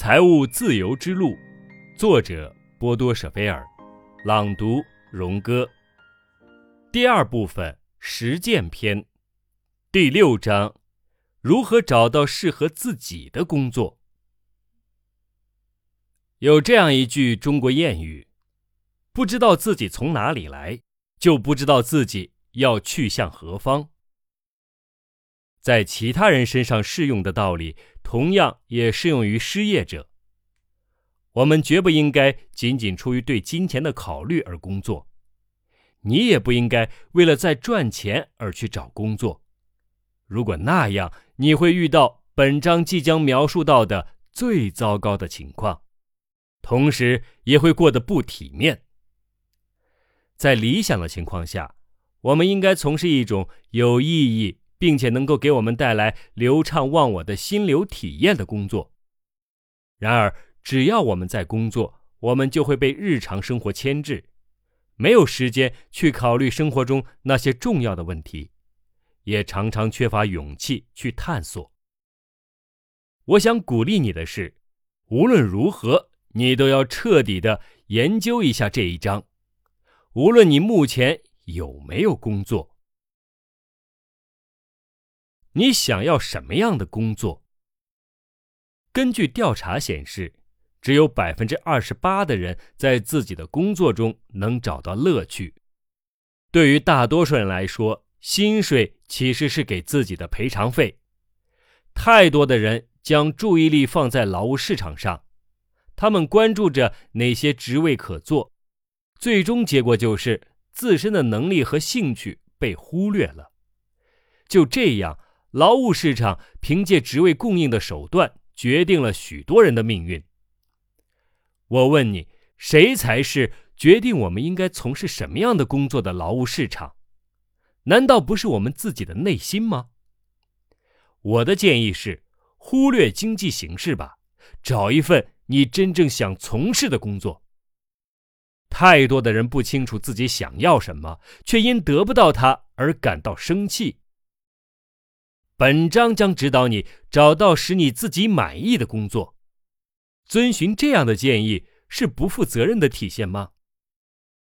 财务自由之路，作者波多舍菲尔，朗读荣哥。第二部分实践篇，第六章：如何找到适合自己的工作。有这样一句中国谚语：“不知道自己从哪里来，就不知道自己要去向何方。”在其他人身上适用的道理，同样也适用于失业者。我们绝不应该仅仅出于对金钱的考虑而工作，你也不应该为了在赚钱而去找工作。如果那样，你会遇到本章即将描述到的最糟糕的情况，同时也会过得不体面。在理想的情况下，我们应该从事一种有意义。并且能够给我们带来流畅忘我的心流体验的工作。然而，只要我们在工作，我们就会被日常生活牵制，没有时间去考虑生活中那些重要的问题，也常常缺乏勇气去探索。我想鼓励你的是，无论如何，你都要彻底的研究一下这一章，无论你目前有没有工作。你想要什么样的工作？根据调查显示，只有百分之二十八的人在自己的工作中能找到乐趣。对于大多数人来说，薪水其实是给自己的赔偿费。太多的人将注意力放在劳务市场上，他们关注着哪些职位可做，最终结果就是自身的能力和兴趣被忽略了。就这样。劳务市场凭借职位供应的手段，决定了许多人的命运。我问你，谁才是决定我们应该从事什么样的工作的劳务市场？难道不是我们自己的内心吗？我的建议是，忽略经济形势吧，找一份你真正想从事的工作。太多的人不清楚自己想要什么，却因得不到它而感到生气。本章将指导你找到使你自己满意的工作。遵循这样的建议是不负责任的体现吗？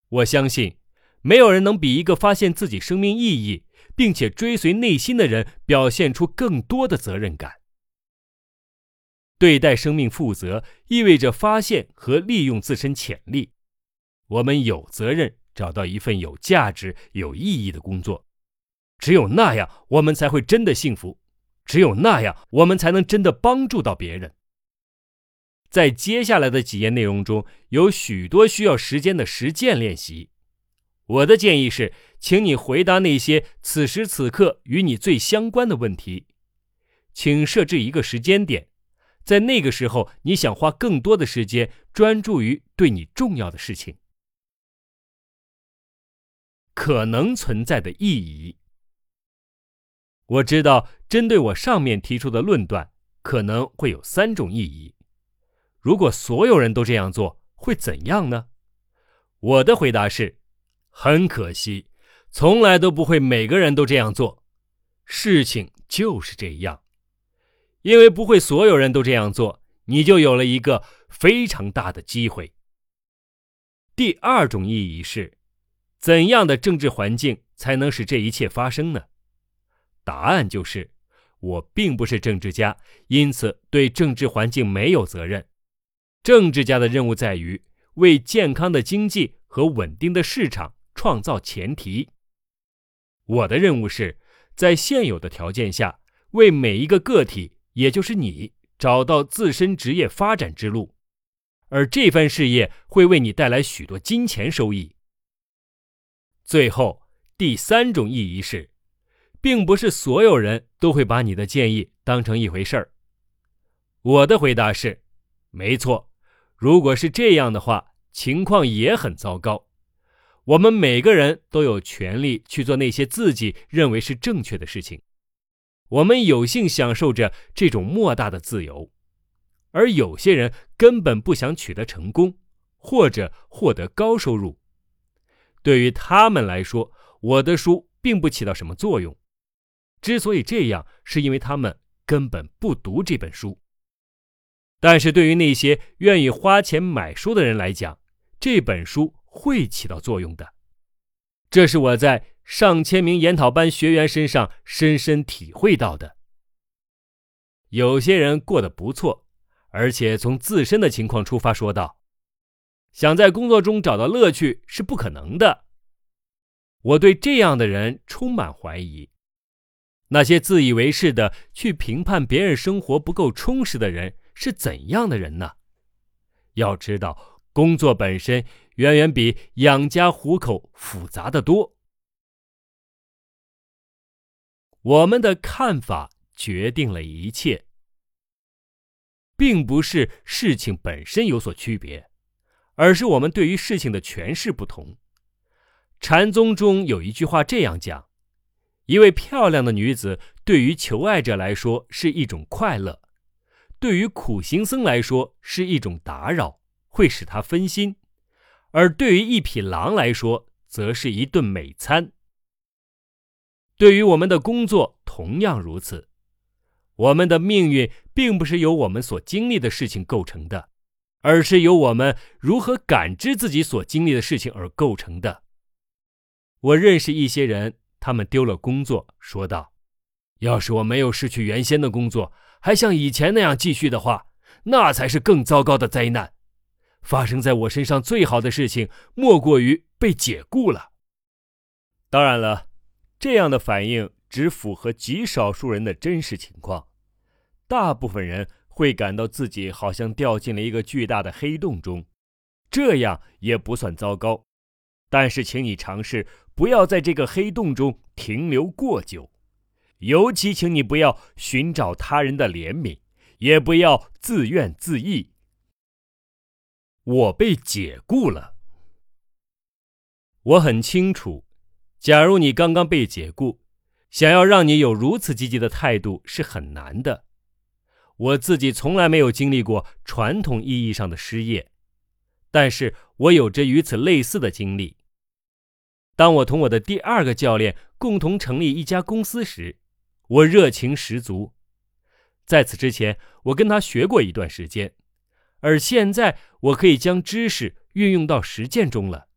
我相信，没有人能比一个发现自己生命意义并且追随内心的人表现出更多的责任感。对待生命负责，意味着发现和利用自身潜力。我们有责任找到一份有价值、有意义的工作。只有那样，我们才会真的幸福；只有那样，我们才能真的帮助到别人。在接下来的几页内容中，有许多需要时间的实践练习。我的建议是，请你回答那些此时此刻与你最相关的问题。请设置一个时间点，在那个时候，你想花更多的时间专注于对你重要的事情。可能存在的意义。我知道，针对我上面提出的论断，可能会有三种意义。如果所有人都这样做，会怎样呢？我的回答是：很可惜，从来都不会每个人都这样做。事情就是这样，因为不会所有人都这样做，你就有了一个非常大的机会。第二种意义是：怎样的政治环境才能使这一切发生呢？答案就是，我并不是政治家，因此对政治环境没有责任。政治家的任务在于为健康的经济和稳定的市场创造前提。我的任务是在现有的条件下，为每一个个体，也就是你，找到自身职业发展之路，而这番事业会为你带来许多金钱收益。最后，第三种意义是。并不是所有人都会把你的建议当成一回事儿。我的回答是：没错。如果是这样的话，情况也很糟糕。我们每个人都有权利去做那些自己认为是正确的事情。我们有幸享受着这种莫大的自由，而有些人根本不想取得成功，或者获得高收入。对于他们来说，我的书并不起到什么作用。之所以这样，是因为他们根本不读这本书。但是对于那些愿意花钱买书的人来讲，这本书会起到作用的。这是我在上千名研讨班学员身上深深体会到的。有些人过得不错，而且从自身的情况出发说道：“想在工作中找到乐趣是不可能的。”我对这样的人充满怀疑。那些自以为是的去评判别人生活不够充实的人。是怎样的人呢？要知道，工作本身远远比养家糊口复杂的多。我们的看法决定了一切，并不是事情本身有所区别，而是我们对于事情的诠释不同。禅宗中有一句话这样讲：一位漂亮的女子对于求爱者来说是一种快乐。对于苦行僧来说是一种打扰，会使他分心；而对于一匹狼来说，则是一顿美餐。对于我们的工作同样如此，我们的命运并不是由我们所经历的事情构成的，而是由我们如何感知自己所经历的事情而构成的。我认识一些人，他们丢了工作，说道：“要是我没有失去原先的工作。”还像以前那样继续的话，那才是更糟糕的灾难。发生在我身上最好的事情，莫过于被解雇了。当然了，这样的反应只符合极少数人的真实情况。大部分人会感到自己好像掉进了一个巨大的黑洞中，这样也不算糟糕。但是，请你尝试不要在这个黑洞中停留过久。尤其，请你不要寻找他人的怜悯，也不要自怨自艾。我被解雇了。我很清楚，假如你刚刚被解雇，想要让你有如此积极的态度是很难的。我自己从来没有经历过传统意义上的失业，但是我有着与此类似的经历。当我同我的第二个教练共同成立一家公司时。我热情十足，在此之前，我跟他学过一段时间，而现在我可以将知识运用到实践中了，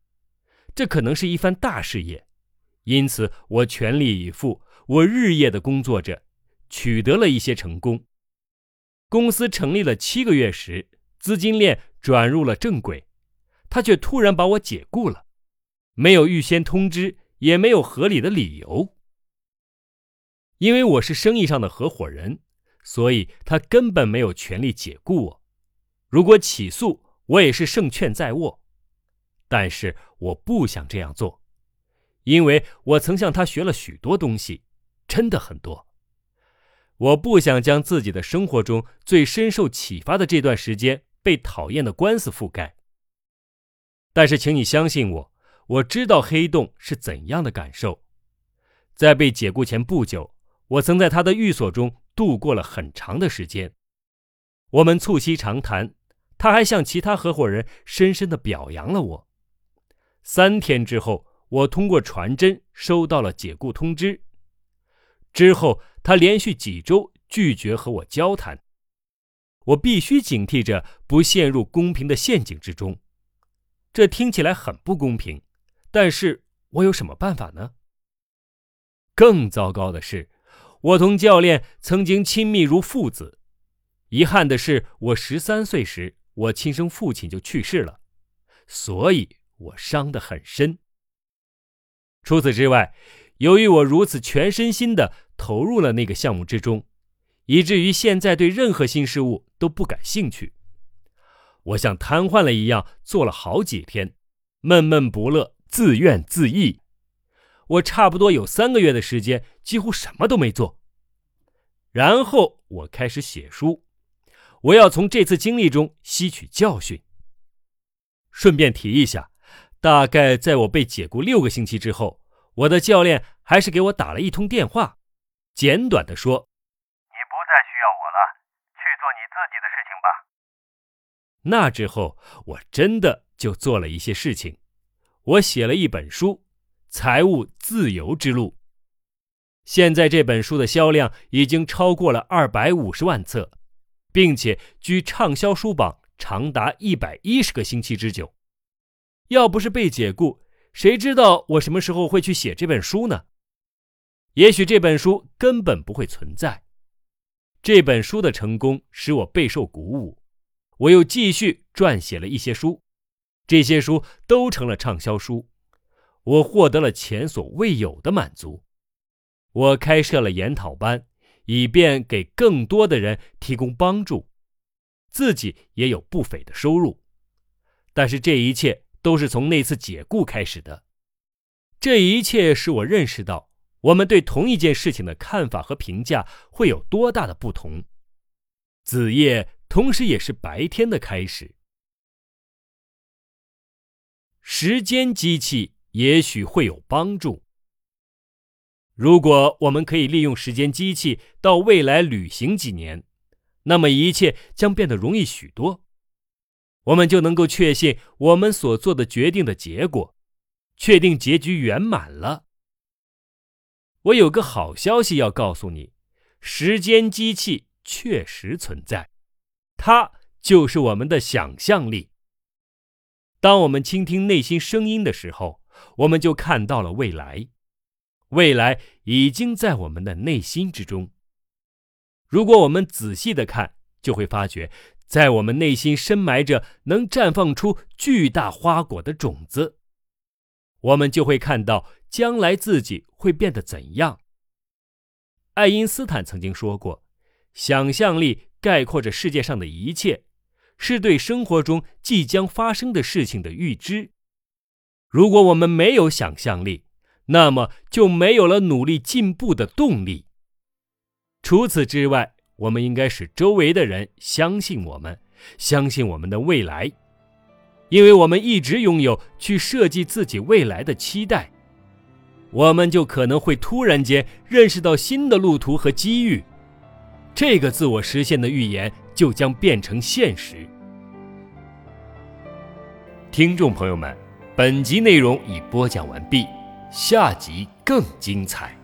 这可能是一番大事业，因此我全力以赴，我日夜的工作着，取得了一些成功。公司成立了七个月时，资金链转入了正轨，他却突然把我解雇了，没有预先通知，也没有合理的理由。因为我是生意上的合伙人，所以他根本没有权利解雇我。如果起诉，我也是胜券在握。但是我不想这样做，因为我曾向他学了许多东西，真的很多。我不想将自己的生活中最深受启发的这段时间被讨厌的官司覆盖。但是，请你相信我，我知道黑洞是怎样的感受。在被解雇前不久。我曾在他的寓所中度过了很长的时间，我们促膝长谈，他还向其他合伙人深深的表扬了我。三天之后，我通过传真收到了解雇通知。之后，他连续几周拒绝和我交谈，我必须警惕着不陷入公平的陷阱之中。这听起来很不公平，但是我有什么办法呢？更糟糕的是。我同教练曾经亲密如父子，遗憾的是，我十三岁时，我亲生父亲就去世了，所以我伤得很深。除此之外，由于我如此全身心的投入了那个项目之中，以至于现在对任何新事物都不感兴趣。我像瘫痪了一样，做了好几天，闷闷不乐，自怨自艾。我差不多有三个月的时间，几乎什么都没做。然后我开始写书，我要从这次经历中吸取教训。顺便提一下，大概在我被解雇六个星期之后，我的教练还是给我打了一通电话，简短的说：“你不再需要我了，去做你自己的事情吧。”那之后，我真的就做了一些事情，我写了一本书。财务自由之路。现在这本书的销量已经超过了二百五十万册，并且居畅销书榜长达一百一十个星期之久。要不是被解雇，谁知道我什么时候会去写这本书呢？也许这本书根本不会存在。这本书的成功使我备受鼓舞，我又继续撰写了一些书，这些书都成了畅销书，我获得了前所未有的满足。我开设了研讨班，以便给更多的人提供帮助，自己也有不菲的收入。但是这一切都是从那次解雇开始的，这一切使我认识到。我们对同一件事情的看法和评价会有多大的不同？子夜同时也是白天的开始。时间机器也许会有帮助。如果我们可以利用时间机器到未来旅行几年，那么一切将变得容易许多。我们就能够确信我们所做的决定的结果，确定结局圆满了。我有个好消息要告诉你，时间机器确实存在，它就是我们的想象力。当我们倾听内心声音的时候，我们就看到了未来，未来已经在我们的内心之中。如果我们仔细的看，就会发觉，在我们内心深埋着能绽放出巨大花果的种子。我们就会看到。将来自己会变得怎样？爱因斯坦曾经说过：“想象力概括着世界上的一切，是对生活中即将发生的事情的预知。如果我们没有想象力，那么就没有了努力进步的动力。除此之外，我们应该使周围的人相信我们，相信我们的未来，因为我们一直拥有去设计自己未来的期待。”我们就可能会突然间认识到新的路途和机遇，这个自我实现的预言就将变成现实。听众朋友们，本集内容已播讲完毕，下集更精彩。